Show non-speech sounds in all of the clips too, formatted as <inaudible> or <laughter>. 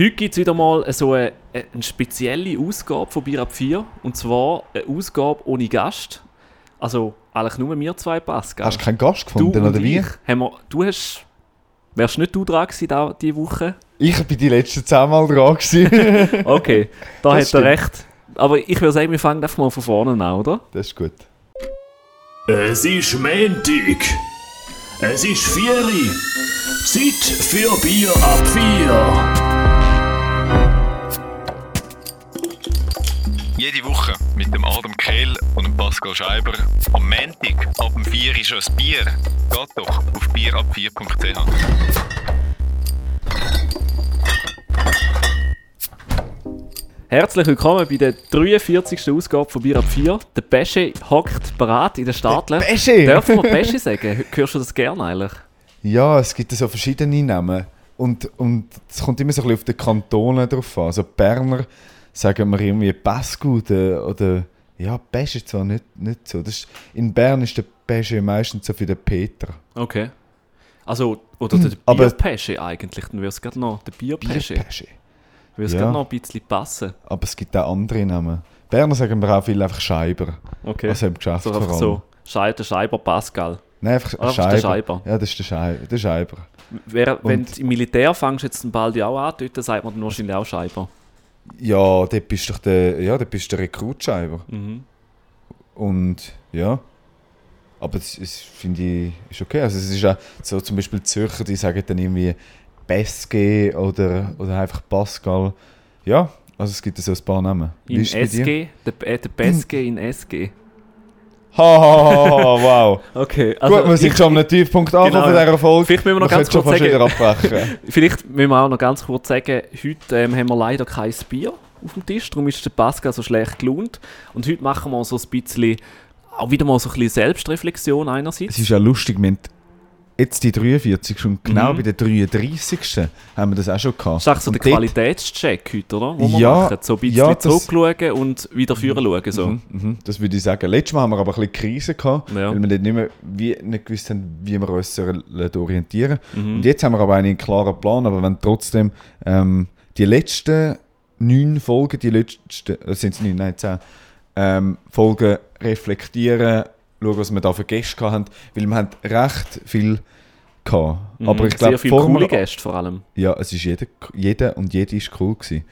Heute gibt es wieder mal so eine, eine spezielle Ausgabe von Bier ab 4. Und zwar eine Ausgabe ohne Gast. Also eigentlich nur wir zwei, Pascal. Hast du keinen Gast du gefunden, und oder wie? ich, haben wir, du hast... Wärst nicht du dran gewesen da, diese Woche? Ich bin die letzten zehnmal dran gewesen. <laughs> Okay, da Das hat er stimmt. recht. Aber ich würde sagen, wir fangen einfach mal von vorne an, oder? das ist gut. Es ist Montag. Es ist Vieri. Zeit für Bier ab vier. Jede Woche mit dem Adam Kehl und dem Pascal Scheiber. Am Montag ab dem 4 ist schon ein Bier. Geht doch auf bierab4.ch. Herzlich willkommen bei der 43. Ausgabe von Bier ab 4. Der Pesche hockt parat in der Stadler. Pesche! Dürfen wir Pesche sagen? Hörst du das gerne eigentlich? Ja, es gibt so verschiedene Namen. Und, und es kommt immer so ein bisschen auf die Kantone drauf an. Also Berner sagen wir irgendwie Basgude oder ja, Pesche zwar nicht, nicht so. Das ist, in Bern ist der Pesche meistens so für den Peter. Okay. Also, oder der aber- Bierpesche eigentlich, dann würde es gerade noch, der Bierpesche, Bierpesche. würde es Ja. gerade noch ein bisschen passen. Aber es gibt auch andere Namen. Berner sagen wir auch viel einfach Scheiber. Okay. Also im Geschäft so vor allem. so, Schei, der Scheiber Pascal. Nein, einfach Oder Scheiber. der Scheiber. Ja, das ist der, Schei der Scheiber. Wer, wenn Und- du im Militär fängst, jetzt dann bald ja auch an, dort sagt man dann wahrscheinlich auch Scheiber. Ja, dort bist du doch der, ja, dort bist du der Rekrutscheiber. Mhm. Und ja. Aber das, das finde ich ist okay. Also es ist auch so zum Beispiel Zürcher, die sagen dann irgendwie Beske oder, oder einfach Pascal. Ja, also es gibt so ein paar Namen. In es? SG, der, äh, der Beske in SG. Ha, ha, ha, ha, wow. <laughs> Okay, Gut, wir sind schon am Tiefpunkt angekommen Genau. von dieser Folge. Vielleicht müssen wir noch Man ganz kurz sagen. <laughs> Vielleicht müssen wir auch noch ganz kurz sagen, heute ähm, haben wir leider kein Bier auf dem Tisch, darum ist der Pascal so schlecht gelohnt. Und heute machen wir so ein bisschen, auch wieder mal so ein bisschen Selbstreflexion einerseits. Es ist ja lustig, wir haben jetzt die 43 und genau Mhm. bei der 33. haben wir das auch schon gehabt. das ist eigentlich so der Qualitätscheck heute, oder? Wo Ja, machen. So ein bisschen ja, zurückschauen und wieder führen schauen. So. Mhm, mhm, das würde ich sagen. Letztes Mal haben wir aber ein bisschen Krise gehabt, Ja. weil wir nicht, mehr, wie, nicht gewusst haben, wie wir uns orientieren Mhm. Und jetzt haben wir aber einen klaren Plan, aber wenn trotzdem ähm, die letzten neun Folgen, die letzten, äh, sind es neun, nein, zehn, ähm, Folgen reflektieren, schauen, was wir da für Gäste hatten, weil wir haben recht viel gehabt. Mhm. Aber ich glaube, viele coole Gäste vor allem. Ja, es ist jeder, jeder und jede ist cool gewesen.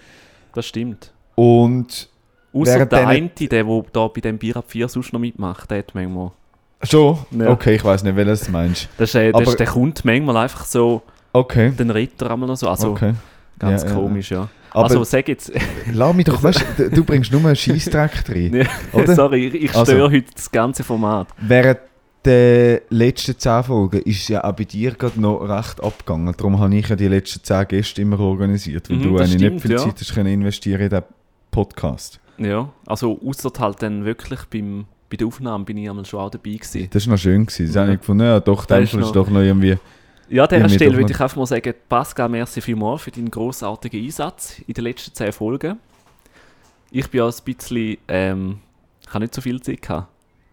Das stimmt. Und Außer der eine, der, der da bei dem Bier ab 4 sonst noch mitmacht, der hat manchmal. schon? Ja. Okay, ich weiß nicht, welches du meinst. <laughs> Das ist, äh, das ist, der kommt manchmal einfach so Okay. den Ritter einmal noch so. Also okay. ganz Ja, ja, komisch, ja. Aber also sag jetzt. <laughs> lass mich doch, weißt, du, du bringst nur einen Scheissdreck <laughs> rein. Oder? Sorry, ich, Also. störe heute das ganze Format. Während der letzten 10 Folgen ist es ja auch bei dir gerade noch recht abgegangen. Darum habe ich ja die letzten 10 Gäste immer organisiert, weil Mhm, du eigentlich nicht viel ja. Zeit hast können investieren in diesen Podcast. Ja, also außer halt dann wirklich beim, bei der Aufnahme bin ich einmal schon auch dabei gewesen. Das war noch schön. Gewesen. Das Ja. habe ich gefunden, ja doch, dann ist ist doch noch irgendwie... Ja, an dieser Stelle würde ich einfach mal sagen, Pascal, merci vielmals für deinen grossartigen Einsatz in den letzten 10 Folgen. Ich bin auch ein bisschen, ähm, ich habe nicht so viel Zeit gehabt.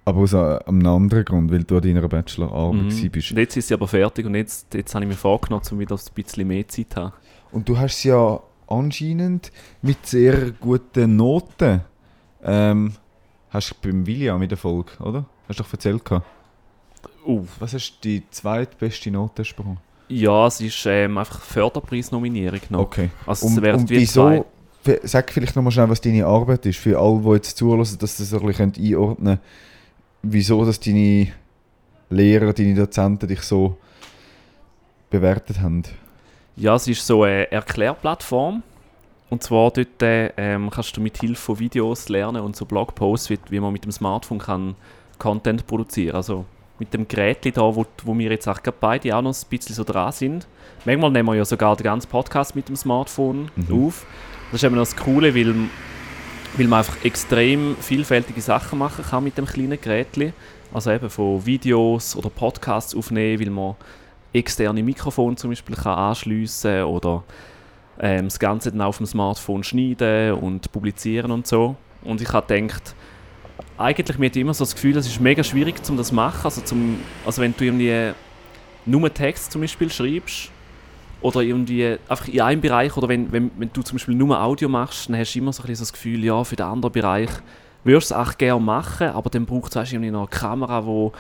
Aber aus einem anderen Grund, weil du an deiner Bachelorarbeit Mhm. bist. Jetzt ist sie aber fertig und jetzt, jetzt habe ich mir vorgenommen, um wieder ein bisschen mehr Zeit zu haben. Und du hast es ja anscheinend mit sehr guten Noten. Ähm, hast du beim William in der Folge, oder? Hast du doch erzählt gehabt. Uh, Was hast du die zweitbeste Note gesprochen? ja, es ist ähm, einfach Förderpreisnominierung noch. Okay. Also Und, es und wie zwei. wieso, f- sag vielleicht nochmal schnell, was deine Arbeit ist, für alle, die jetzt zulassen, dass sie das ein bisschen einordnen können, wieso dass deine Lehrer, deine Dozenten dich so bewertet haben. Ja, es ist so eine Erklärplattform. Und zwar dort äh, ähm, kannst du mit Hilfe von Videos lernen und so Blogposts, wie, wie man mit dem Smartphone kann Content produzieren Also mit dem Gerät da, wo, wo wir jetzt auch gerade beide auch noch ein bisschen so dran sind. Manchmal nehmen wir ja sogar den ganzen Podcast mit dem Smartphone Mhm. auf. Das ist eben das Coole, weil, weil man einfach extrem vielfältige Sachen machen kann mit dem kleinen Gerät. Also eben von Videos oder Podcasts aufnehmen, weil man externe Mikrofone zum Beispiel kann anschliessen oder ähm, das Ganze dann auf dem Smartphone schneiden und publizieren und so. Und ich habe gedacht, eigentlich mir hat immer so das Gefühl, es ist mega schwierig, um das zu machen. Also, zum, also wenn du irgendwie nur Text zum Beispiel schreibst oder irgendwie einfach in einem Bereich, oder wenn, wenn, wenn du zum Beispiel nur Audio machst, dann hast du immer so ein bisschen so das Gefühl, ja, für den anderen Bereich würdest du es auch gerne machen, aber dann braucht es irgendwie noch eine Kamera, die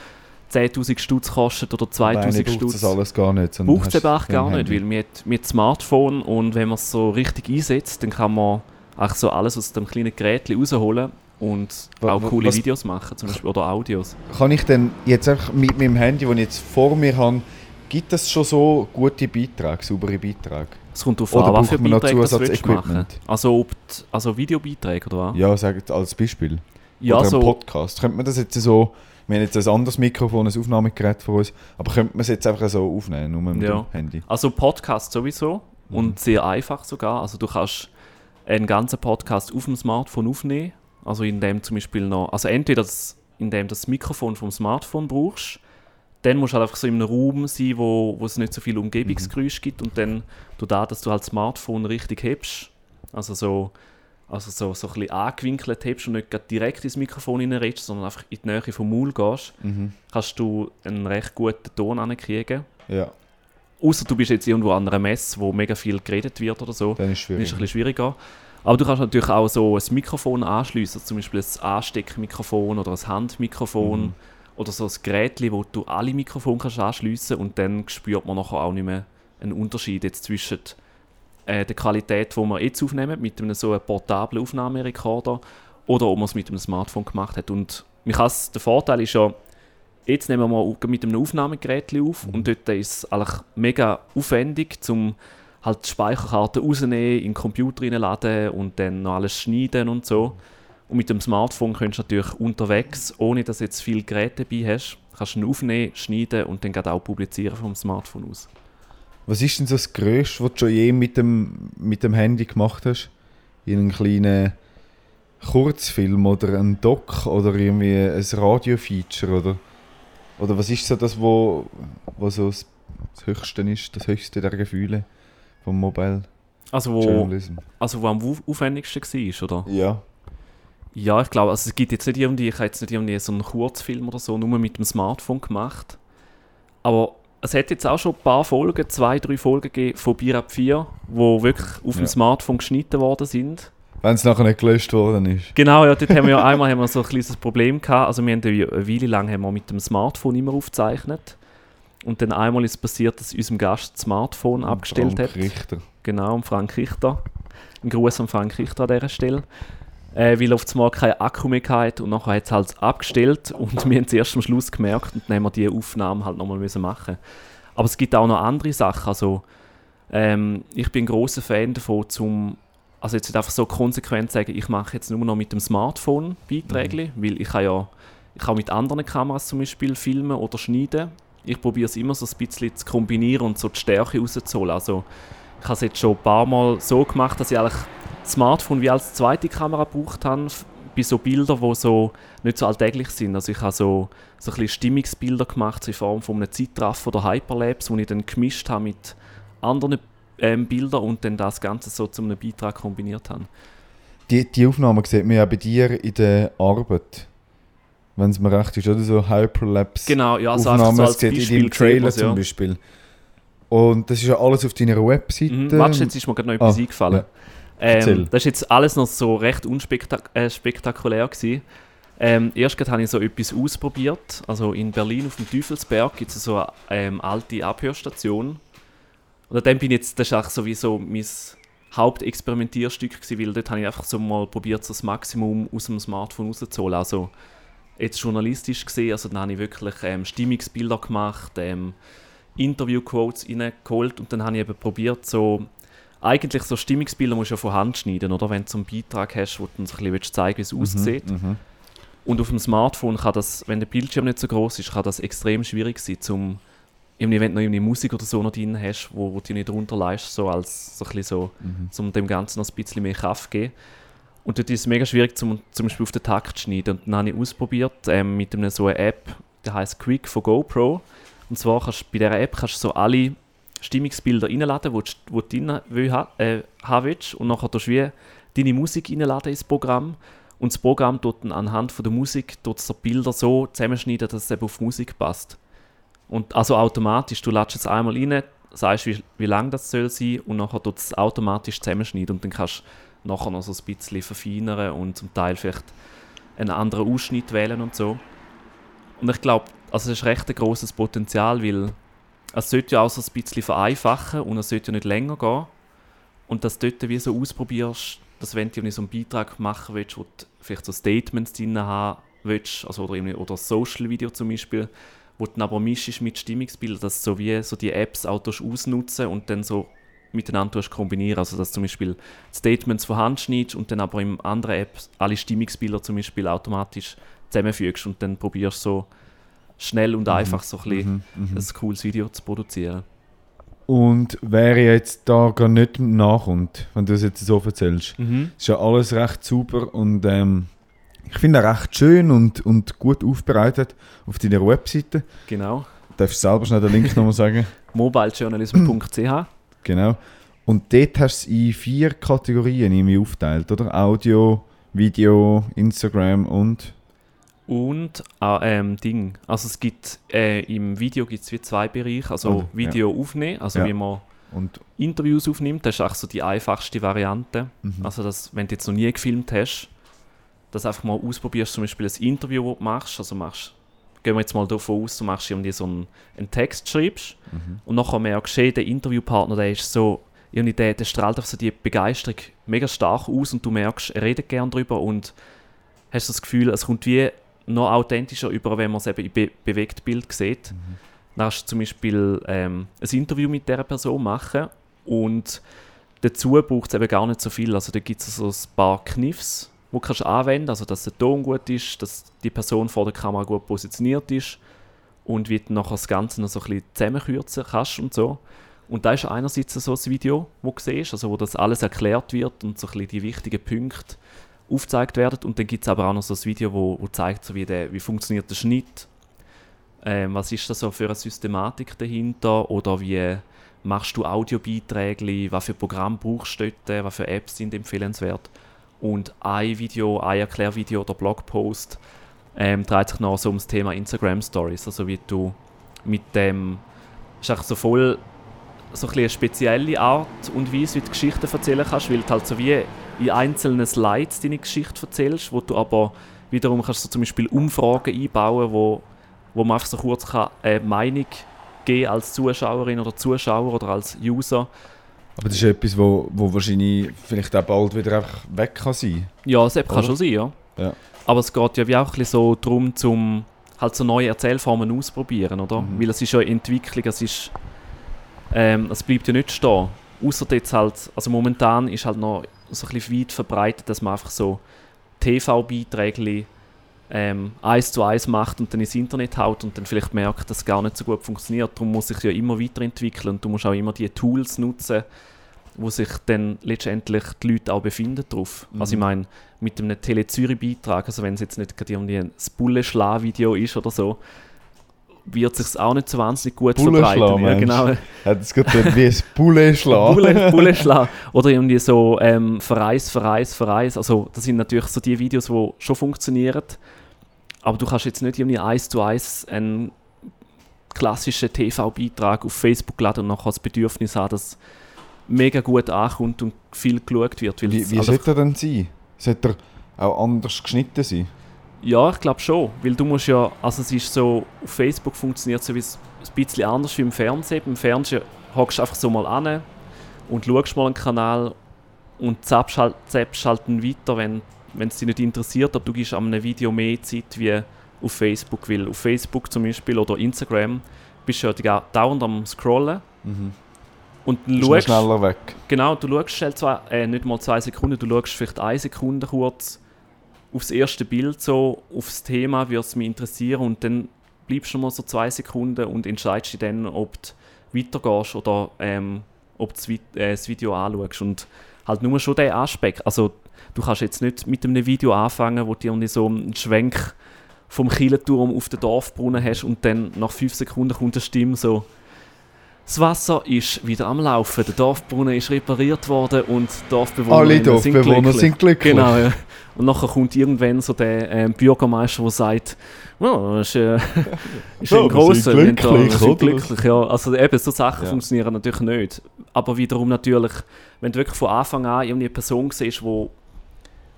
10'000 Stutz kostet oder 2'000 braucht Stutz. das alles gar nicht. Braucht es auch gar nicht, Handy. weil mit, mit Smartphone und wenn man es so richtig einsetzt, dann kann man auch so alles aus dem kleinen Gerät rausholen und auch coole was- Videos machen, zum Beispiel, oder Audios. Kann ich denn jetzt einfach mit meinem Handy, das ich jetzt vor mir habe, gibt es schon so gute Beiträge, saubere Beiträge? Es kommt darauf an, was für Beiträge das willst machen. Also, ob die, also Videobeiträge, oder was? Ja, sagt als Beispiel. Ja, Oder so, Podcast. Könnte man das jetzt so, wir haben jetzt ein anderes Mikrofon, ein Aufnahmegerät von uns, aber könnte man es jetzt einfach so aufnehmen, nur mit Ja. dem Handy? also Podcast sowieso Mhm. und sehr einfach sogar. Also du kannst einen ganzen Podcast auf dem Smartphone aufnehmen. Also indem zum Beispiel noch, also entweder das, indem du das Mikrofon vom Smartphone brauchst, dann musst du halt einfach so in einem Raum sein, wo, wo es nicht so viel Umgebungsgeräusch gibt und dann du da, dass du halt das Smartphone richtig hebst, also so, also so, so ein bisschen angewinkelt hebst und nicht direkt ins Mikrofon reinredest, sondern einfach in die Nähe vom Maul gehst, Mhm. kannst du einen recht guten Ton ankriegen. Ja, Außer du bist jetzt irgendwo an einer Messe, wo mega viel geredet wird oder so. dann ist es Dann ist schwierig. es ein bisschen schwieriger. Aber du kannst natürlich auch so ein Mikrofon anschließen, zum Beispiel ein Ansteckmikrofon oder ein Handmikrofon Mhm. oder so ein Gerät, wo du alle Mikrofone kannst anschliessen und dann spürt man nachher auch nicht mehr einen Unterschied jetzt zwischen äh, der Qualität, die wir jetzt aufnehmen, mit einem so einem portablen Aufnahmerekorder oder ob man es mit einem Smartphone gemacht hat. Und man der Vorteil ist ja, jetzt nehmen wir mal mit einem Aufnahmegerät auf und dort ist es eigentlich mega aufwendig, um halt die Speicherkarte rausnehmen, in den Computer reinladen und dann noch alles schneiden und so. Und mit dem Smartphone kannst du natürlich unterwegs, ohne dass du jetzt viel Geräte dabei hast, kannst du aufnehmen, schneiden und dann auch publizieren vom Smartphone aus. Was ist denn so das Größte, was du schon je mit dem, mit dem Handy gemacht hast? In einem kleinen Kurzfilm oder ein Doc oder irgendwie ein Radio-Feature oder, oder was ist so das, wo, wo so das Höchste ist, das Höchste der Gefühle vom Mobile Also wo, Journalism? also wo am au- aufwendigsten war, oder? Ja. Ja, ich glaube, also es gibt jetzt nicht irgendwie, ich habe jetzt nicht irgendwie so einen Kurzfilm oder so nur mit dem Smartphone gemacht. Aber es hat jetzt auch schon ein paar Folgen, zwei, drei Folgen gegeben von Birab 4, wo wirklich auf dem Ja. Smartphone geschnitten worden sind. Wenn es nachher nicht gelöscht worden ist. Genau, ja, dort haben wir ja <laughs> einmal haben wir so ein kleines Problem gehabt. Also wir haben eine Weile lang haben wir mit dem Smartphone immer aufgezeichnet. Und dann einmal ist es passiert, dass unserem Gast das Smartphone abgestellt Frank hat. Richter. Genau, am Frank Richter. Ein Gruß an Frank Richter an dieser Stelle. Äh, weil auf einmal keinen Akku mehr hatte und nachher hat es halt abgestellt und wir haben es erst am Schluss gemerkt und dann haben wir die Aufnahme halt nochmal müssen machen. Aber es gibt auch noch andere Sachen. Also, ähm, ich bin ein großer Fan davon, zum also jetzt einfach so konsequent sagen, ich mache jetzt nur noch mit dem Smartphone Beiträge, weil ich kann ja ich kann mit anderen Kameras zum Beispiel filmen oder schneiden. Ich probiere es immer so ein bisschen zu kombinieren und so die Stärke rauszuholen. Also ich habe es jetzt schon ein paar Mal so gemacht, dass ich eigentlich das Smartphone wie als zweite Kamera gebraucht habe, bei so Bildern, die so nicht so alltäglich sind. Also ich habe so, so ein bisschen Stimmungsbilder gemacht, so in Form von einem Zeitraffer oder Hyperlapse, wo ich dann gemischt habe mit anderen ähm, Bildern und dann das Ganze so zu einem Beitrag kombiniert habe. Die, die Aufnahmen sieht man ja bei dir in der Arbeit. Wenn es mir recht ist, oder? So Hyperlapse. Genau, ja, also einfach Aufnahmen, so es als sieht in Beispiel deinem Trailer man's, zum. Beispiel. Und das ist ja alles auf deiner Webseite. Mhm. Warte, jetzt ist mir gerade noch etwas Ah, eingefallen. ja. Ähm, das ist jetzt alles noch so recht unspektakulär äh, spektakulär gewesen. Ähm, erst habe ich so etwas ausprobiert. Also in Berlin auf dem Teufelsberg gibt es so eine ähm, alte Abhörstation. Und dann bin ich jetzt, das ist auch sowieso mein Hauptexperimentierstück gewesen, weil dort habe ich einfach so mal probiert, so das Maximum aus dem Smartphone rauszuholen. Also jetzt journalistisch gesehen, also dann habe ich wirklich ähm, Stimmungsbilder gemacht, ähm, Interview-Quotes reingeholt und dann habe ich eben probiert, so eigentlich so Stimmungsbilder musst du ja von Hand schneiden, oder? Wenn du so einen Beitrag hast, wo du so ein bisschen willst zeigen wie es aussieht. Mhm. Und auf dem Smartphone kann das, wenn der Bildschirm nicht so groß ist, kann das extrem schwierig sein, zum irgendwie, wenn du noch irgendwie Musik oder so noch drin hast, wo, wo du nicht runterleist, so als so ein bisschen so, Mhm. um dem Ganzen noch ein bisschen mehr Kraft zu geben. Und dort ist es mega schwierig, zum, zum Beispiel auf den Takt zu schneiden. Und dann habe ich ausprobiert ähm, mit einer so einer App, die heißt Quick von GoPro. Und zwar kannst du bei dieser App kannst du so alle Stimmungsbilder reinladen, die du, wo du will, äh, haben willst. Und nachher tust du wie deine Musik reinladen ins Programm. Und das Programm tut dann anhand von der Musik es die Bilder so zusammenschneiden, dass es eben auf die Musik passt. Und also automatisch, du ladest es einmal rein, sagst, wie, wie lang das soll sein und nachher tut es automatisch zusammenschneiden und dann kannst nachher noch so ein bisschen verfeinern und zum Teil vielleicht einen anderen Ausschnitt wählen und so. Und ich glaube, also es ist recht ein grosses Potenzial, weil es sollte ja auch so ein bisschen vereinfachen und es sollte ja nicht länger gehen. Und dass du dort wie so ausprobierst, dass wenn du so einen Beitrag machen willst, wo du vielleicht so Statements drin haben willst, also oder, oder Social-Video zum Beispiel, wo du dann aber mischst mit Stimmungsbildern, dass so wie so die Apps auch ausnutzen und dann so miteinander kombinieren. Also dass du zum Beispiel Statements von Hand schneidest und dann aber in anderen Apps alle Stimmungsbilder zum Beispiel automatisch zusammenfügst und dann probierst so schnell und einfach so ein, bisschen Mhm, mhm. ein cooles Video zu produzieren. Und wer jetzt da gar nicht nachkommt, wenn du es jetzt so erzählst, ist ja alles recht super und ähm, ich finde recht schön und, und gut aufbereitet auf deiner Webseite. Genau. Darfst du selber schnell den Link nochmal sagen? <laughs> mobilejournalism.ch Genau. Und dort hast du es in vier Kategorien irgendwie aufteilt, oder? Audio, Video, Instagram und. und ähm, Ding. Also es gibt äh, im Video gibt es wie zwei Bereiche. Also Oh, Video aufnehmen, also Ja. wie man und Interviews aufnimmt, das ist auch so die einfachste Variante. mhm. Also dass, wenn du jetzt noch nie gefilmt hast, dass du einfach mal ausprobierst, zum Beispiel ein Interview, das du machst, also machst, gehen wir jetzt mal davon aus, du machst irgendwie so einen, einen Text, schreibst Mhm. und nachher merkst du, der Interviewpartner, der ist so, irgendwie der, der strahlt einfach so die Begeisterung mega stark aus und du merkst, er redet gern drüber und hast das Gefühl, es kommt wie noch authentischer über, wenn man es eben in Be Bewegtbild sieht. Dann kannst du zum Beispiel ähm, ein Interview mit dieser Person machen und dazu braucht es eben gar nicht so viel. Also da gibt es so ein paar Kniffs, die du kannst anwenden also dass der Ton gut ist, dass die Person vor der Kamera gut positioniert ist und wie du nachher das Ganze noch so ein bisschen zusammenkürzen kannst und so. Und da ist einerseits so ein Video, wo du siehst, also wo das alles erklärt wird und so ein bisschen die wichtigen Punkte aufgezeigt werden. Und dann gibt es aber auch noch so ein Video, wo, wo zeigt, so wie, der, wie funktioniert der Schnitt, ähm, was ist da so für eine Systematik dahinter oder wie machst du Audiobeiträge, was für Programm brauchst du dort, was für Apps sind empfehlenswert. Und ein Video, ein Erklärvideo oder Blogpost ähm, dreht sich noch so ums Thema Instagram Stories, also wie du mit dem, ist eigentlich so voll so ein eine spezielle Art und Weise, wie du Geschichten erzählen kannst, weil du halt so wie in einzelnen Slides deine Geschichte erzählst, wo du aber wiederum kannst du zum Beispiel Umfragen einbauen, wo, wo man einfach so kurz kann, eine Meinung geben als Zuschauerin oder Zuschauer oder als User. Aber das ist etwas, wo, wo wahrscheinlich vielleicht auch bald wieder einfach weg kann sein. Ja, das kann schon sein, ja. Ja. Aber es geht ja wie auch ein bisschen so darum, zum halt so neue Erzählformen ausprobieren, oder? Mhm. Weil es ist ja in Entwicklung, es ist ähm, es bleibt ja nicht stehen. Außer jetzt halt, also momentan ist halt noch so ein bisschen weit verbreitet, dass man einfach so TV-Beiträge ähm, eins zu eins macht und dann ins Internet haut und dann vielleicht merkt, dass es gar nicht so gut funktioniert. Darum muss sich ja immer weiterentwickeln und du musst auch immer die Tools nutzen, wo sich dann letztendlich die Leute auch befinden drauf. Also ich Mhm. meine, mit einem Tele Zürich Beitrag, also wenn es jetzt nicht gerade irgendwie ein Bulle-Schla-Video ist oder so, wird sich auch nicht so wahnsinnig gut Bullenschla, verbreiten. Ja, meinst du? genau. Hat es gerade wie ein <laughs> schlagen. Bulle, Bulle schlagen. Oder irgendwie so ähm, Verreis, Verreis, Verreis. Also das sind natürlich so die Videos, die schon funktionieren. Aber du kannst jetzt nicht irgendwie eins zu eins einen klassischen TV-Beitrag auf Facebook laden und nachher das Bedürfnis haben, dass mega gut ankommt und viel geschaut wird. Wie, es wie halt sollte er denn sein? Sollte er auch anders geschnitten sein? Ja, ich glaube schon. Weil du musst ja, also es ist so, auf Facebook funktioniert es es- ein bisschen anders wie im Fernsehen. Im Fernsehen hockst du einfach so mal an und schaust mal einen Kanal und zappst halt, zappst halt weiter, wenn es dich nicht interessiert, aber du gibst an einem Video mehr Zeit wie auf Facebook. Weil auf Facebook zum Beispiel oder Instagram bist du ja dauernd am Scrollen Mhm. und dann schaust, schneller weg. Genau, du schaust schnell zwei, äh, nicht mal zwei Sekunden, du schaust vielleicht eine Sekunde kurz aufs erste Bild so, aufs Thema, würde es mich interessieren und dann bleibst du mal so zwei Sekunden und entscheidest dich dann, ob du weitergehst oder ähm, ob du das, äh, Video anschaust und halt nur schon der Aspekt, also du kannst jetzt nicht mit einem Video anfangen, wo du irgendwie so einen Schwenk vom Kielenturm auf den Dorfbrunnen hast und dann nach fünf Sekunden kommt eine Stimme so Das Wasser ist wieder am Laufen, der Dorfbrunnen ist repariert worden und die Dorfbewohner Alle sind Dorfbewohner glücklich. sind glücklich. Genau, ja. Und nachher kommt irgendwann so der ähm, Bürgermeister, der sagt, das ist, äh, <laughs> ist Ja, ein grosser. sind da- glücklich, wir sind glücklich, ja. Also eben, so Sachen Ja. funktionieren natürlich nicht. Aber wiederum natürlich, wenn du wirklich von Anfang an irgendwie eine Person siehst, wo,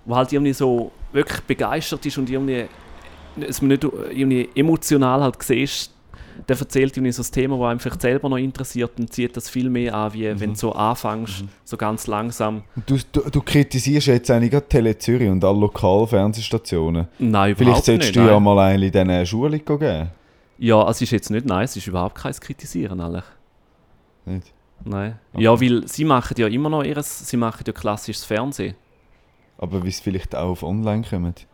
wo halt irgendwie so wirklich begeistert ist und irgendwie, es nicht irgendwie emotional halt siehst, der erzählt irgendwie so das Thema, das einem vielleicht selber noch interessiert und zieht das viel mehr an, wie Mhm. wenn du so anfängst, so ganz langsam. Du, du, du kritisierst jetzt eigentlich Tele Zürich und alle lokalen Fernsehstationen. Nein, Vielleicht überhaupt solltest nicht. du ja nein. mal eine in diesen Schulung geben. Ja, es ist jetzt nicht nice, es ist überhaupt kein Kritisieren eigentlich. Nicht? Nein. Okay. Ja, weil sie machen ja immer noch ihres, sie machen ja klassisches Fernsehen. Aber wie es vielleicht auch auf online kommt.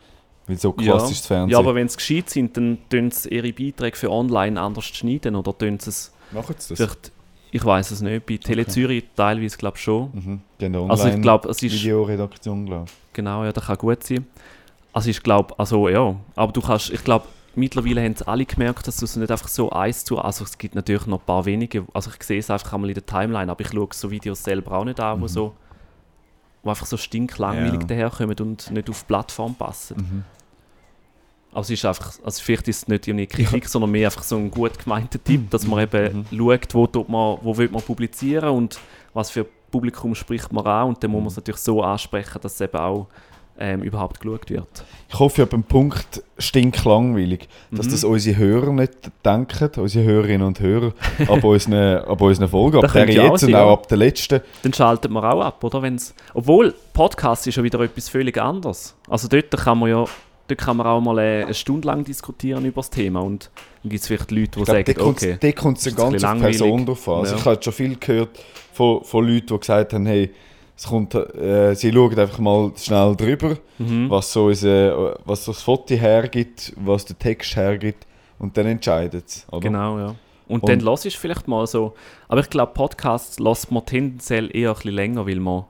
Weil so Ja. klassisches Fernsehen. Ja, aber wenn sie gescheit sind, dann tun sie ihre Beiträge für online anders schneiden oder tun sie es Machen sie das? vielleicht, ich weiß es nicht, bei Tele Okay. Teilweise glaube ich schon. Mhm. Eine Also ich glaube, es ist, Videoredaktion, glaube ich. genau, ja, das kann gut sein. Also ich glaube, also ja, aber du kannst, ich glaube, mittlerweile haben sie alle gemerkt, dass du es nicht einfach so eins zu, also es gibt natürlich noch ein paar wenige, also ich sehe es einfach einmal in der Timeline, aber ich schaue so Videos selber auch nicht an, wo Mhm. so, wo einfach so stinklangweilig Ja. daherkommen und nicht auf die Plattform passen. Mhm. Also es ist einfach, also vielleicht ist es nicht irgendwie Kritik, sondern mehr einfach so ein gut gemeinter Tipp, dass man eben Mhm. schaut, wo, tut man, wo will man publizieren und was für Publikum spricht man an und dann muss man Mhm. es natürlich so ansprechen, dass es eben auch ähm, überhaupt geschaut wird. Ich hoffe, ab dem Punkt stinklangweilig, dass Mhm. das unsere Hörer nicht denken, unsere Hörerinnen und Hörer, ab <laughs> unseren, ab unseren Folgen, ab der auch jetzt und sein, auch ja. ab der letzten. Dann schaltet man auch ab, oder? Wenn's, obwohl, Podcast ist ja wieder etwas völlig anderes. Also dort kann man ja dort kann man auch mal äh, eine Stunde lang diskutieren über das Thema und dann gibt es vielleicht Leute, die Ich sagen, da okay, da kommt es ist ganz ein bisschen auf die Person drauf an. Also Ja. Ich habe schon viel gehört von, von Leuten, die gesagt haben, hey, es kommt, äh, sie schauen einfach mal schnell drüber, mhm. was, so unser, was so das Foto hergibt, was der Text hergibt und dann entscheidet es. Genau, ja. Und, Und- dann lass ich vielleicht mal so. Aber ich glaube, Podcasts lässt man tendenziell eher ein bisschen länger, weil man,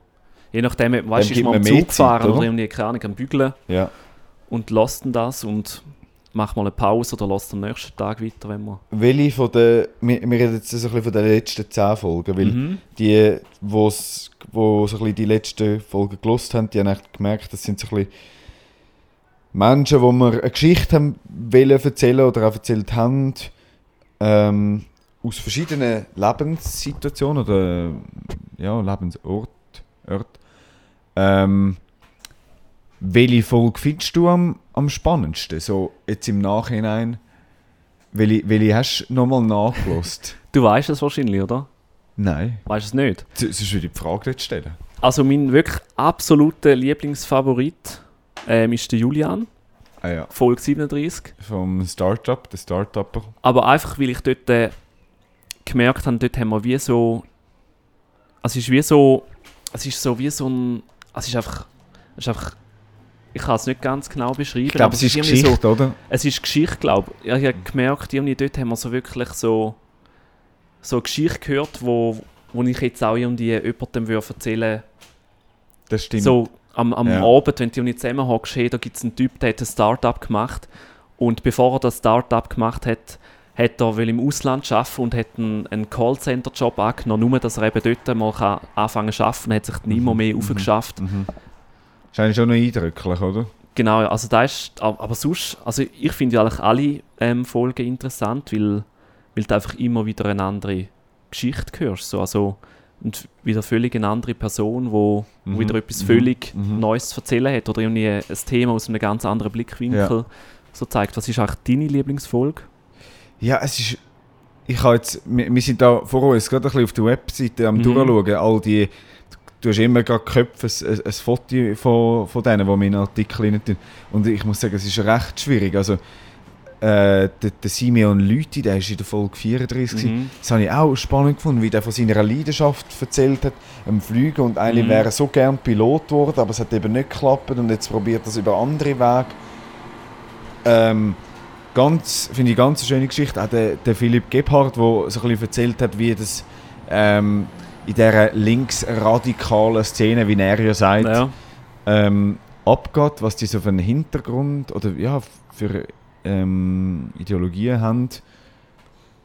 je nachdem, weißt du, ist man am Zug fahren oder oder? irgendwie, keine Ahnung, am Bügeln Ja. und lässt das und macht mal eine Pause oder lässt am nächsten Tag weiter, wenn man. Welche von den, wir, wir reden jetzt so ein bisschen von den letzten 10 Folgen, weil Mhm. die, wo's, wo so ein bisschen die letzten Folgen gelost haben, die haben echt gemerkt, das sind so ein bisschen Menschen, wo wir eine Geschichte haben wollen erzählen oder auch erzählt haben, ähm, aus verschiedenen Lebenssituationen oder ja, Lebensort. Ort. Ähm, welche Folge findest du am, am spannendsten? So jetzt im Nachhinein. Welche, welche hast du nochmal nachgelost? <laughs> Du weißt es wahrscheinlich, oder? Nein. Weißt du es nicht? S- Sonst würde ich die Frage nicht stellen. Also mein wirklich absoluter Lieblingsfavorit ähm, ist der Julian, Ah ja. Folge 37. Vom Startup, der Startupper. Aber einfach, weil ich dort äh, gemerkt habe, dort haben wir wie so. Also es ist wie so. Es ist so wie so ein. Es ist einfach. Es ist einfach ich kann es nicht ganz genau beschreiben. Ich glaube, es ist Geschichte, oder? So, es ist Geschichte, glaube ich. Ich habe gemerkt, irgendwie dort haben wir so wirklich so. So eine Geschichte gehört, wo, wo ich jetzt auch irgendwie jemandem würde erzählen Das stimmt. so am, am Ja. Abend, wenn du nicht zusammenhockst, hey, da gibt es einen Typ, der hat ein Startup gemacht. Und bevor er das Startup gemacht hat, hat er will im Ausland arbeiten und hat einen, einen Callcenter-Job angenommen, nur dass er eben dort mal kann anfangen zu arbeiten. Hat sich nimmer mehr Mhm. aufgeschafft. Mhm. Ist eigentlich schon noch eindrücklich, oder? Genau, also da ist, aber sonst, also ich finde ja eigentlich alle ähm, Folgen interessant, weil, weil du einfach immer wieder eine andere Geschichte hörst. So, also, und wieder völlig eine andere Person, wo, Mhm, wieder etwas mhm, völlig mhm. Neues zu erzählen hat oder irgendwie ein Thema aus einem ganz anderen Blickwinkel Ja. so zeigt. Was ist eigentlich deine Lieblingsfolge? Ja, es ist. Ich habe jetzt. Wir, wir sind da vor uns gerade ein bisschen auf der Webseite am Mhm. durchschauen. All die. Du hast immer gerade Köpfe, ein, ein, ein Foto von, von denen, die wir in den Artikel rein tun. Und ich muss sagen, es ist recht schwierig. Also, äh, der, der Simeon Lüthi, der ist in der Folge 34. gewesen. Mhm. Das habe ich auch spannend gefunden, wie der von seiner Leidenschaft erzählt hat, am Fliegen. Und eigentlich Mhm. wäre er so gern Pilot geworden, aber es hat eben nicht geklappt und jetzt probiert er es über andere Wege. Ähm, ganz, finde ich ganz eine schöne Geschichte. Auch der, der Philipp Gebhardt, der so ein bisschen erzählt hat, wie das ähm, in dieser linksradikalen Szene, wie er ja sagt, Ja. ähm, abgeht, was die so für einen Hintergrund oder ja, für ähm, Ideologien haben.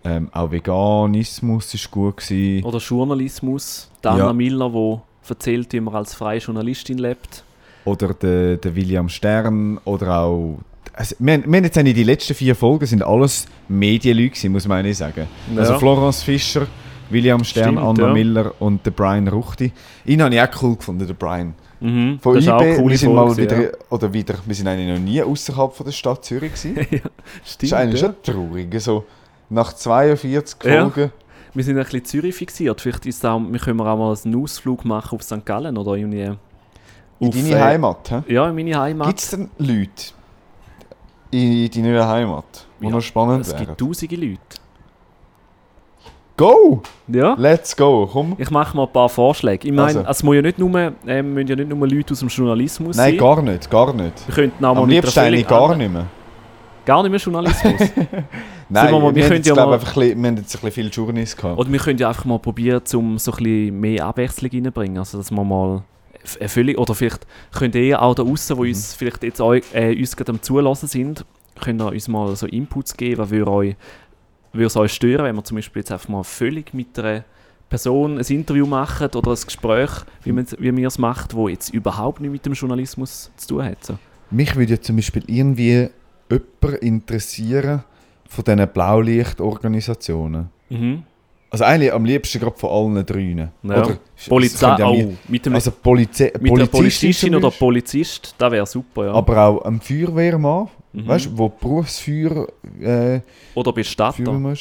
Ähm, auch Veganismus war gut. Gewesen. Oder Journalismus. Die Anna Ja. Miller, die erzählt, wie man als freie Journalistin lebt. Oder der, der William Stern. Oder auch... Also, wir, wir haben jetzt eigentlich die letzten vier Folgen sind alles Medienleute muss man eigentlich sagen. Also Florence Fischer, William Stern, Stimmt, Anna ja. Miller und der Brian Ruchti. Ihn habe ich auch cool gefunden, der Brian. Mhm, Von das ist auch IB, coole wir sind mal wieder, ja. oder wieder, wir sind eigentlich noch nie außerhalb von der Stadt Zürich gewesen. <laughs> ja, Das stimmt. ist eigentlich ja. schon traurig. So, nach 42 Ja. Folgen. Wir sind ein bisschen Zürich fixiert. Vielleicht ist es auch, wir können auch mal einen Ausflug machen auf St. Gallen oder irgendwie. In auf, deine äh, Heimat. hä? Ja, in meine Heimat. Gibt es denn Leute in deiner Heimat, die noch spannend es wären? gibt tausende Leute. Go! Ja. Let's go! Komm! Ich mache mal ein paar Vorschläge. Ich meine, Also. es muss ja nicht nur, ähm, müssen ja nicht nur Leute aus dem Journalismus Nein, sein. gar nicht, gar nicht. Wir könnten auch mal Am liebsten eigentlich gar nicht mehr. Gar nicht mehr Journalismus. <laughs> Nein, wir mal- wir wir, jetzt, ja mal- einfach ein bisschen, wir haben jetzt ein bisschen viele Journeys gehabt. Oder wir können ja einfach mal probieren, um so ein bisschen mehr Abwechslung reinzubringen. Also, dass wir mal völlig, oder vielleicht könnt ihr auch da Mhm. wo uns vielleicht jetzt äh, uns gerade am Zulassen sind, könnt ihr uns mal so Inputs geben, was würde euch, würde es euch stören, wenn wir zum Beispiel jetzt einfach mal völlig mit einer Person ein Interview machen oder ein Gespräch, wie, man, wie wir es macht, wo jetzt überhaupt nicht mit dem Journalismus zu tun hat. So. Mich würde ja zum Beispiel irgendwie jemand interessieren von diesen Blaulichtorganisationen. Mhm. Also eigentlich am liebsten gerade von allen dreien. Ja. Oder, Polizei, ja oh, mi- mit, dem, Also Polize mit Polizistin Polizistin oder Polizist, das wäre super, ja. aber auch ein Feuerwehrmann, Mhm. weißt du, wo Berufsfeuer äh, oder Bestatter.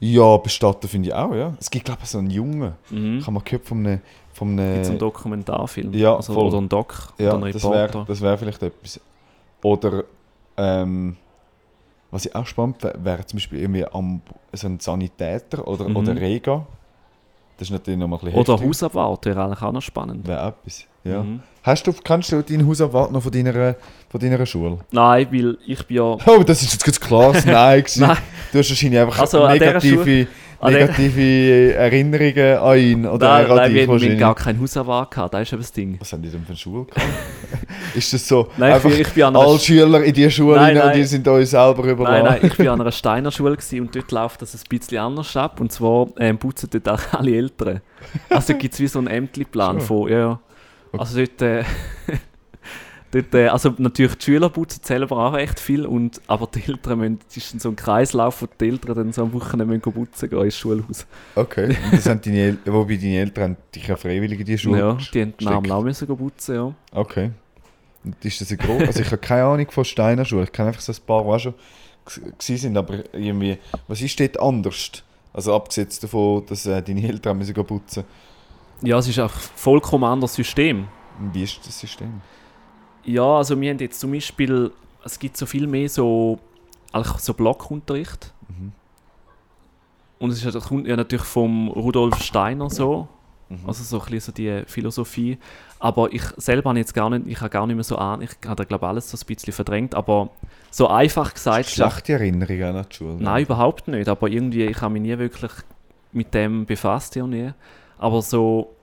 Ja, Bestatter finde ich auch, ja. Es gibt glaube ich so einen Jungen, Mhm. ich habe mal gehört von einem... Von einem Gibt es einen Dokumentarfilm? Ja, also, voll. Oder einen Doc? ja, oder einen das wäre wär vielleicht etwas. Oder, ähm, was ich auch spannend wäre, wäre zum Beispiel irgendwie am, so ein Sanitäter oder, Mhm. oder Rega. Das ist natürlich noch mal ein bisschen Oder heftig. Hausabwart wäre eigentlich auch noch spannend. Wäre etwas, ja. Mhm. Hast du, kennst du deinen Hausabwart noch von deiner, von deiner Schule? Nein, weil ich bin ja... <laughs> Oh, das ist jetzt ganz klares <laughs> Nein <laughs> gewesen. Nein, Du hast wahrscheinlich einfach Also, an negative, an negative Erinnerungen an ihn oder nein, an nein dich wir, wir haben gar keinen Hausabwart gehabt, das ist eben das Ding. Was haben die denn für eine Schule gehabt? ist das so, Nein, ich einfach bin, ich bin an einer, alle Schüler in die Schule Nein, rein und nein. die sind euch selber überlassen? nein, nein, ich bin an einer Steiner Schule und dort läuft das ein bisschen anders ab. Und zwar ähm, putzen dort auch alle Eltern. Also gibt es wie so einen Ämterplan von... Ja, ja. Also dort... Äh, <laughs> dort äh, also natürlich die Schüler putzen selber auch recht viel, und, aber die Eltern müssen... Es ist so ein Kreislauf, wo die Eltern dann so am Wochenende müssen putzen gehen ins Schulhaus. Okay, und das haben deine El wobei deine Eltern haben dich ja freiwillig in die Schule Ja, die haben den Namen auch müssen putzen, ja. Okay. Und ist das ein groß? Also ich habe keine Ahnung von Steiner Schule. Ich kenne einfach so ein paar, die auch schon sind, aber irgendwie, was ist dort anders? Also abgesehen davon, dass äh, deine Eltern müssen putzen. Ja, es ist auch ein vollkommen anderes System. Wie ist das System? Ja, also wir haben jetzt zum Beispiel, es gibt so viel mehr so, so Blockunterricht. Mhm. Und es ist, das kommt ja natürlich vom Rudolf Steiner so, Mhm. also so ein bisschen so die Philosophie. Aber ich selber habe jetzt gar nicht, ich habe gar nicht mehr so an, ich habe glaube alles so ein bisschen verdrängt, aber so einfach gesagt, Schlechte Erinnerungen an die Schule. Nein, überhaupt nicht. Aber irgendwie, ich habe mich nie wirklich mit dem befasst, ja nie. Aber so,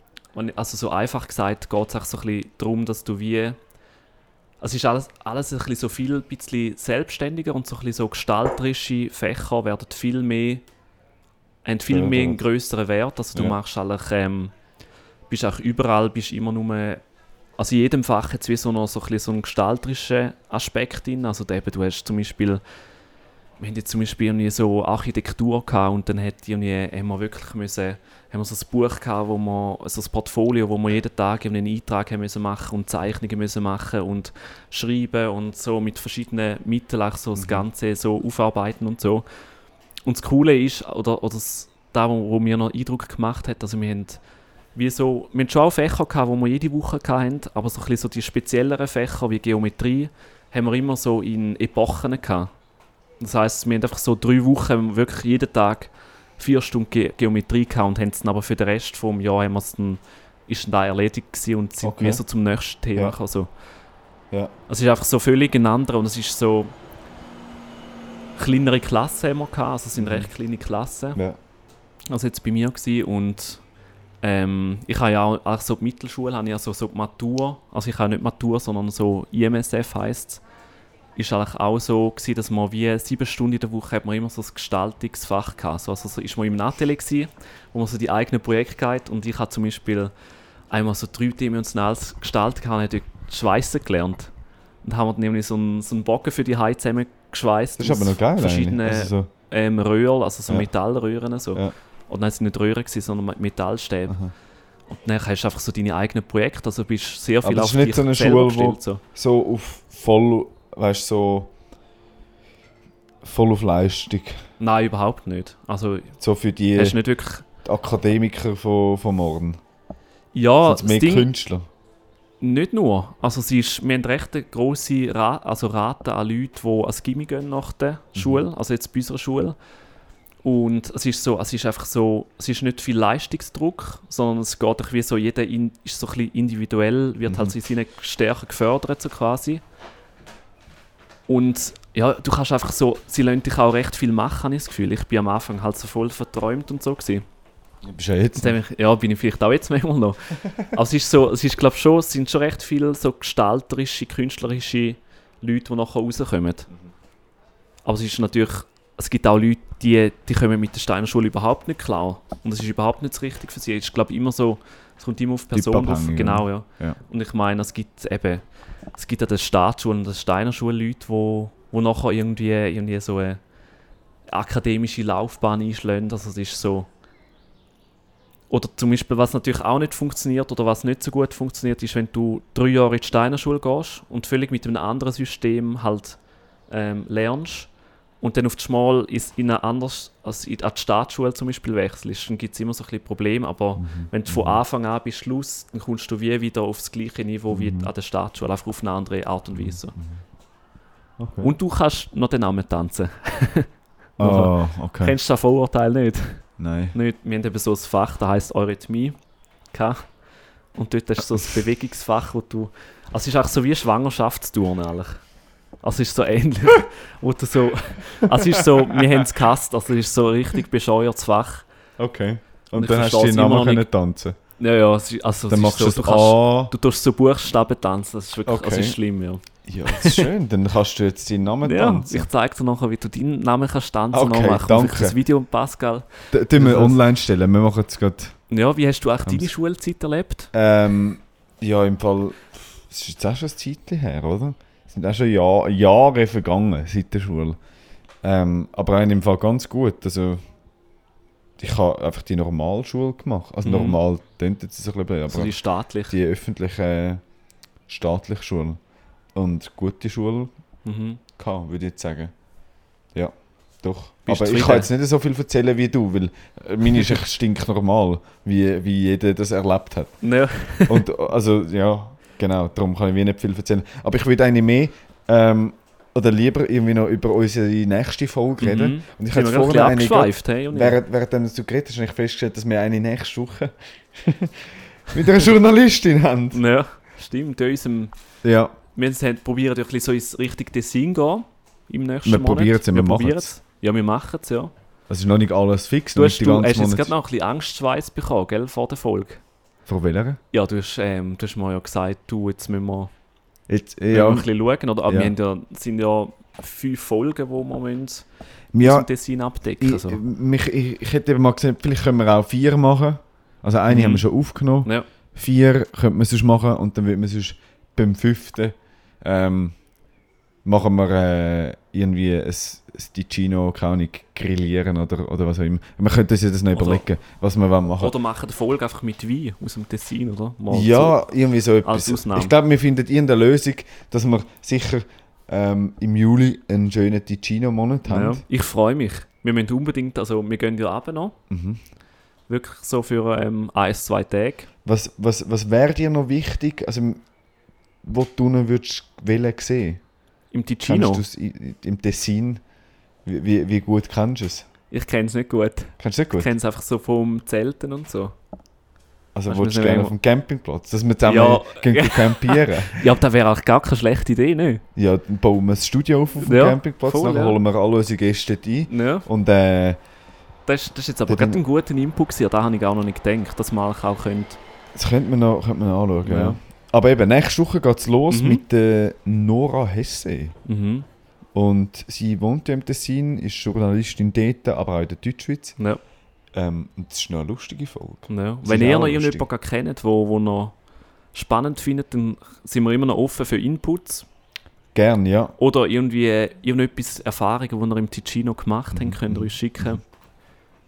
also so einfach gesagt, geht es auch so ein bisschen darum, dass du wie. Es ist alles, alles ein bisschen so viel bisschen selbstständiger und so ein bisschen so gestalterische Fächer werden viel mehr, haben viel mehr ja. einen größeren Wert. Also du Ja. machst eigentlich, ähm, bist auch überall, bist immer nur, also in jedem Fach jetzt wie so noch so ein bisschen so einen gestalterischen Aspekt drin. Also da eben, du hast zum Beispiel wir haben jetzt zum Beispiel irgendwie so Architektur gehabt und dann hat irgendwie, haben wir wirklich müssen, haben wir so ein Buch gehabt, wo wir, so ein Portfolio, wo wir jeden Tag einen Eintrag haben müssen machen und Zeichnungen müssen machen und schreiben und so mit verschiedenen Mitteln auch so das Ganze so aufarbeiten und so. Und das Coole ist, oder, oder das, da, wo, wo mir noch Eindruck gemacht hat, also wir haben wie so, wir haben schon auch Fächer gehabt, die wir jede Woche hatten, aber so ein bisschen so die spezielleren Fächer wie Geometrie haben wir immer so in Epochen gehabt. Das heisst, wir haben einfach so drei Wochen wirklich jeden Tag vier Stunden Ge Geometrie gehabt und haben es dann aber für den Rest vom Jahr haben wir es dann, ist dann da erledigt gewesen und sind Okay. so zum nächsten Thema Ja. gekommen, so. Ja. Es ist einfach so völlig ein anderer und es ist so kleinere Klassen haben wir gehabt, also es sind Mhm. recht kleine Klassen, Ja. also jetzt bei mir gewesen und ähm, ich habe ja auch, auch so die Mittelschule, habe ich ja so, so die Matur, also ich habe nicht Matur, sondern so IMSF heisst ist eigentlich auch so gewesen, dass man wie sieben Stunden in der Woche hat man immer so ein Gestaltungsfach gehabt. So, also so ist man im Atelier gewesen, wo man so die eigenen Projekte hat und ich habe zum Beispiel einmal so dreidimensionales Gestalten gehabt, und habe dort Schweissen gelernt. Und haben wir nämlich so einen, so einen Bogen für die Haie zusammengeschweißt. Das ist aber noch geil Verschiedene. Also ähm, Röhren, also so Ja. Metallröhren. So. Ja. Und dann sind es nicht Röhren, gewesen, sondern Metallstäbe. Aha. Und dann hast du einfach so deine eigenen Projekte, also bist sehr Aber viel das auf ist nicht dich so eine Schule, gestellt. So. so auf voll, weißt du, so voll auf Leistung. Nein, überhaupt nicht. Also So für die, hast du nicht wirklich... die Akademiker von, von morgen. Ja, Sind mehr Ding, Künstler. nicht nur. Also es ist, wir haben recht eine grosse Ra also Rate an Leuten, die ans Gimmi gehen nach der Mhm. Schule, also jetzt bei unserer Schule. Und es ist so, es ist einfach so, es ist nicht viel Leistungsdruck, sondern es geht wie so, jeder in, ist so ein bisschen individuell, wird halt Mhm. so in seinen Stärken gefördert so quasi. Und ja, du kannst einfach so, sie lassen dich auch recht viel machen, habe ich das Gefühl. Ich bin am Anfang halt so voll verträumt und so gewesen. Du bist ja jetzt. Ich, ja, bin ich vielleicht auch jetzt manchmal noch. Aber <laughs> es ist so, es ist glaube schon, es sind schon recht viele so gestalterische, künstlerische Leute, die nachher rauskommen. Aber es ist natürlich, es gibt auch Leute, die, die kommen mit der Steiner Schule überhaupt nicht klar. Und es ist überhaupt nicht das Richtige für sie. Es ist glaube immer so, es kommt immer auf die Person drauf. Genau, ja. Ja. Und ich meine, es gibt eben, es gibt an der Staatsschule und der Steiner Schule Leute, wo, wo nachher irgendwie, irgendwie so eine akademische Laufbahn einschlagen. Also es ist so, oder zum Beispiel, was natürlich auch nicht funktioniert oder was nicht so gut funktioniert, ist, wenn du drei Jahre in die Steiner Schule gehst und völlig mit einem anderen System halt ähm, lernst und dann auf einmal ist in ein anderes, also in, an die Staatsschule zum Beispiel wechselst, dann gibt es immer so ein bisschen Probleme, aber wenn du von Anfang an bis Schluss, dann kommst du wie wieder aufs gleiche Niveau wie an der Staatsschule, einfach auf eine andere Art und Weise. Okay. Und du kannst noch den Namen tanzen. <laughs> Ah, okay. Kennst du das Vorurteil nicht? Nein. nicht. Wir haben eben so ein Fach, das heisst Eurythmie. Und dort hast du so ein <laughs> Bewegungsfach, wo du. Also es ist auch so wie Schwangerschaftsturnen eigentlich. Also es ist so ähnlich. <laughs> du so. Also es ist so, wir haben es gehasst, also es ist so ein richtig bescheuertes Fach. Okay. Und Und dann hast du immer Namen können tanzen. Ja, ja, es also Dann es machst so, das du, kannst, du tust so Buchstaben tanzen, das ist wirklich das Okay. ist schlimm, ja. Ja, das ist schön. Dann kannst du jetzt deinen Namen <laughs> Ja, tanzen. ich zeige dir nachher, wie du deinen Namen kannst tanzen Okay, noch machen. danke. Vielleicht das Video mit Pascal. D- Tun wir Das- online stellen. Wir machen jetzt gerade. Ja, wie hast du eigentlich deine Schulzeit erlebt? Ähm, ja, im Fall. Es ist jetzt auch schon ein Zeitchen her, oder? Sind auch schon Jahr, Jahre vergangen seit der Schule. Ähm, aber auch im Fall ganz gut. Also, ich habe einfach die Normalschule gemacht. Also, Mhm. normal klingt jetzt so ein bisschen, Also aber die staatliche. die öffentliche staatliche Schule. Und gute Schule Mhm. gehabt, würde ich jetzt sagen. Ja, doch. Bist Aber ich kann jetzt nicht so viel erzählen wie du, weil meine ist echt stinknormal, wie, wie jeder das erlebt hat. Ja. Und also, ja, genau, darum kann ich wie nicht viel erzählen. Aber ich würde eigentlich mehr ähm, oder lieber irgendwie noch über unsere nächste Folge reden. Mhm. Und ich habe wir vorhin eine, abgeschweift, hey? Während, während du geredet hast, habe ich festgestellt, dass wir eine nächste Woche <laughs> mit einer Journalistin haben. ja, stimmt. In unserem, Ja, wir haben probiert, ein bisschen so ins richtige Design gehen im nächsten Wir Monat. probieren's ja, wir machen's. probieren's. Ja, wir machen es, ja. es ist noch nicht alles fix. Du hast, du hast jetzt gerade noch ein bisschen Angstschweiß bekommen, gell, vor der Folge. Von welcher? Ja, du hast, ähm, du hast mir ja gesagt, du, jetzt müssen wir, Jetzt, müssen wir ja, ein bisschen schauen. Oder? Aber Ja. wir haben ja, es sind ja fünf Folgen, die wir müssen ja Design abdecken ich, also. mich, ich, ich hätte mal gesehen, vielleicht können wir auch vier machen. Also eine Mhm. haben wir schon aufgenommen. Ja. Vier könnte man sonst machen und dann würde man sonst beim fünften ähm, machen wir äh, irgendwie ein, ein Ticino, keine Ahnung, grillieren oder, oder was auch immer. Könnten uns ja das noch Oder- überlegen, was wir wollen machen Oder machen die Folge einfach mit Wein aus dem Tessin, oder? Mal Ja, irgendwie so etwas. Ich glaube, wir finden irgendeine Lösung, dass wir sicher ähm, im Juli einen schönen Ticino-Monat so. haben. Ja. Ich freue mich. Wir müssen unbedingt, also wir gehen ja runter noch. Mhm. Wirklich so für ähm, ein, zwei Tage. Was, was, was wäre dir noch wichtig, also wo du noch würdest sehen? Im Ticino. im Tessin? Wie, wie, wie gut kennst du es? Ich kenne es nicht gut. Kennst du Ich gut? kenne es einfach so vom Zelten und so. Also Weißt du, willst du wir gerne auf dem Campingplatz, dass wir zusammen Ja. gehen <laughs> campieren? Ja, aber das wäre auch gar keine schlechte Idee, ne? ja, dann bauen wir ein Studio auf auf dem Ja, Campingplatz, voll, dann ja. holen wir alle unsere Gäste rein. Ja. Und äh, Das, ist- das ist jetzt aber gerade ein guter Input gewesen. Da habe ich auch noch nicht gedacht, dass man auch könnte. das könnte man noch, könnte man anschauen. Ja. Ja. aber eben, nächste Woche geht es los Mhm. mit der Nora Hesse. Mhm. Und sie wohnt im Tessin, ist Journalistin dort, aber auch in der Deutschschweiz. Ja. Ähm, und das ist noch eine lustige Folge. Ja. Wenn ihr noch irgendjemanden kennt, wo, wo noch spannend findet, dann sind wir immer noch offen für Inputs. Gern, ja. Oder irgendwie irgendetwas Erfahrungen, die ihr im Ticino gemacht Mhm. habt, könnt ihr uns schicken.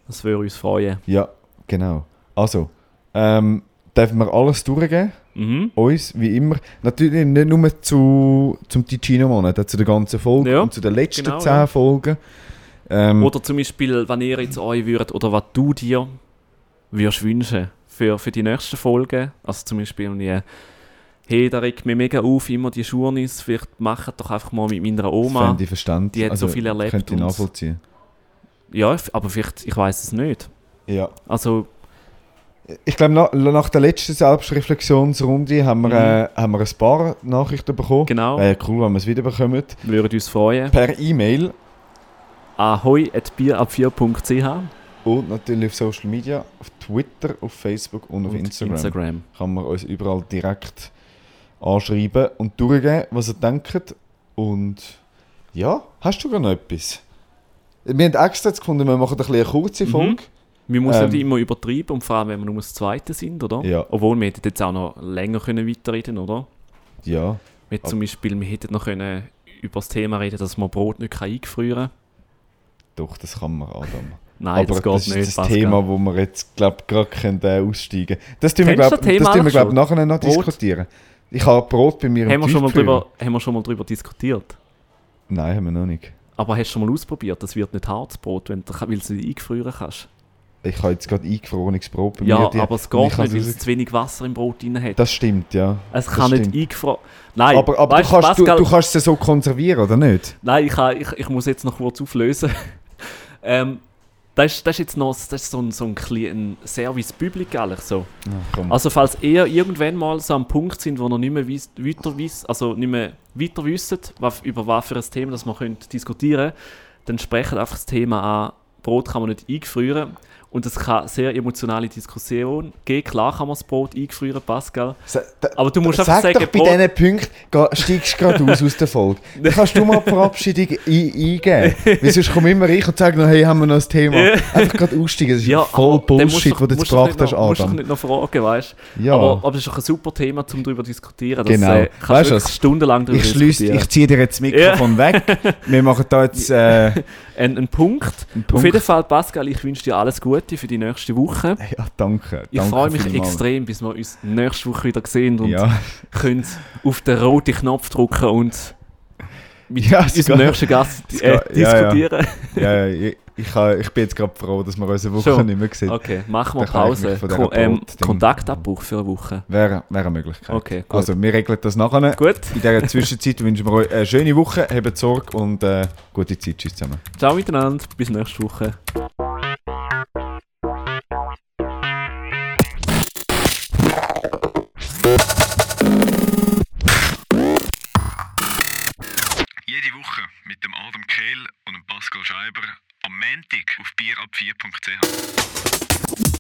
Das würde uns freuen. Ja, genau. Also, ähm, dürfen wir alles durchgeben? Mhm. Uns, wie immer. Natürlich nicht nur zu, zum Ticino-Monat, zu der ganzen Folge Ja, und zu den letzten genau, zehn ja. Folgen. Ähm, Oder zum Beispiel, wenn ihr jetzt euch würdet, oder was du dir würdest wünschen für, für die nächsten Folgen. Also zum Beispiel, wenn ihr, hey, da regt mich mega auf, immer die Schurnis, vielleicht macht doch einfach mal mit meiner Oma. Fände ich verständlich. die hat so viel erlebt Könnte ich nachvollziehen. Ja, aber vielleicht, ich weiß es nicht. Ja. Also, Ich glaube, nach, nach der letzten Selbstreflexionsrunde haben wir, Mhm. äh, haben wir ein paar Nachrichten bekommen. genau, Wäre cool, wenn wir es wieder bekommen. würde uns freuen. Per E-Mail ahoi.bierab4.ch und natürlich auf Social Media, auf Twitter, auf Facebook und auf und Instagram. Instagram. Kann man uns überall direkt anschreiben und durchgeben, was ihr denkt. Und ja, hast du gerade noch etwas? Wir haben extra jetzt gefunden, wir machen ein eine kurze Mhm. Wir müssen Ähm, nicht immer übertreiben und vor allem, wenn wir nur das Zweite sind, oder? Ja. Obwohl, wir hätten jetzt auch noch länger können weiterreden oder? Ja, Wir zum Beispiel, wir hätten noch können über das Thema reden, dass man Brot nicht eingefrieren kann. doch, das kann man, Adam. Nein, Aber das geht das nicht. ist das Pascal. Thema, wo wir jetzt glaub, gerade können, äh, aussteigen können. Das tun wir, Kennst du glaub, nachher noch Brot? diskutieren. Ich habe Brot bei mir im haben wir, schon mal Tiefkühl. drüber, haben wir schon mal drüber diskutiert. Nein, haben wir noch nicht. Aber hast du schon mal ausprobiert? Das wird nicht hartes Brot, wenn du, weil du es nicht eingefrieren kannst. Ich habe jetzt gerade eingefrorenes Brot bei Ja, mir. die- aber es geht ich nicht, weil es zu wenig Wasser im Brot drin hat. Das stimmt, ja. es kann nicht stimmt. eingefroren... Nein, aber aber weißt du, kannst, du, Pascal- du kannst es so konservieren, oder nicht? Nein, ich, ha- ich, ich muss jetzt noch kurz auflösen. <laughs> ähm, das, ist, das ist jetzt noch das ist so ein, so ein, ein Service Public eigentlich so. komm. Also falls ihr irgendwann mal so am Punkt sind, wo ihr nicht mehr wisst, weiter, wisst, also nicht mehr weiter wisst, was, über was für ein Thema das man könnt diskutieren dann sprecht einfach das Thema an, Brot kann man nicht eingefrieren. Und es kann sehr emotionale Diskussionen geben. Klar kann man das Brot eingefrieren, Pascal. Sa- Aber du musst Sag einfach sagen, doch bei Brot- diesen Punkten, steigst du gerade aus aus der Folge. <laughs> Dann kannst du mal die Verabschiedung ein eingeben. Weil sonst komme immer ich und sage noch, hey, haben wir noch ein Thema. Einfach gerade aussteigen. Das ist Ja, voll Bullshit, doch- was du jetzt gebracht nicht hast, noch- musst Adam. nicht noch fragen, weißt du? Ja, Aber, aber das ist doch ein super Thema, um darüber zu diskutieren. Das, Genau. Äh, kannst Weißt du du stundenlang darüber ich, diskutieren. ich ziehe dir jetzt das Mikrofon weg. Wir machen da jetzt äh, <laughs> Ein, ein Punkt. Auf Punkt. jeden Fall, Pascal, ich wünsche dir alles Gute für die nächste Woche. <laughs> Ja, danke. Ich danke freue mich vielmals. extrem, bis wir uns nächste Woche wieder sehen und Ja, <laughs> können auf den roten Knopf drücken und mit Ja, unserem nächsten Gast äh, ja, diskutieren. ja, ja, ich, ich, bin jetzt gerade froh, dass wir uns eine Woche Schon. nicht mehr sehen. Okay, machen wir Pause. Ko ähm, Kontaktabbruch für eine Woche. Wäre, wäre eine Möglichkeit. Okay, gut. Also, wir regeln das nachher. Gut, In dieser Zwischenzeit <laughs> wünschen wir euch eine schöne Woche, habt Sorge und äh, gute Zeit. Tschüss zusammen. ciao miteinander, bis nächste Woche. Pascal Scheiber am Montag auf bierab4.ch.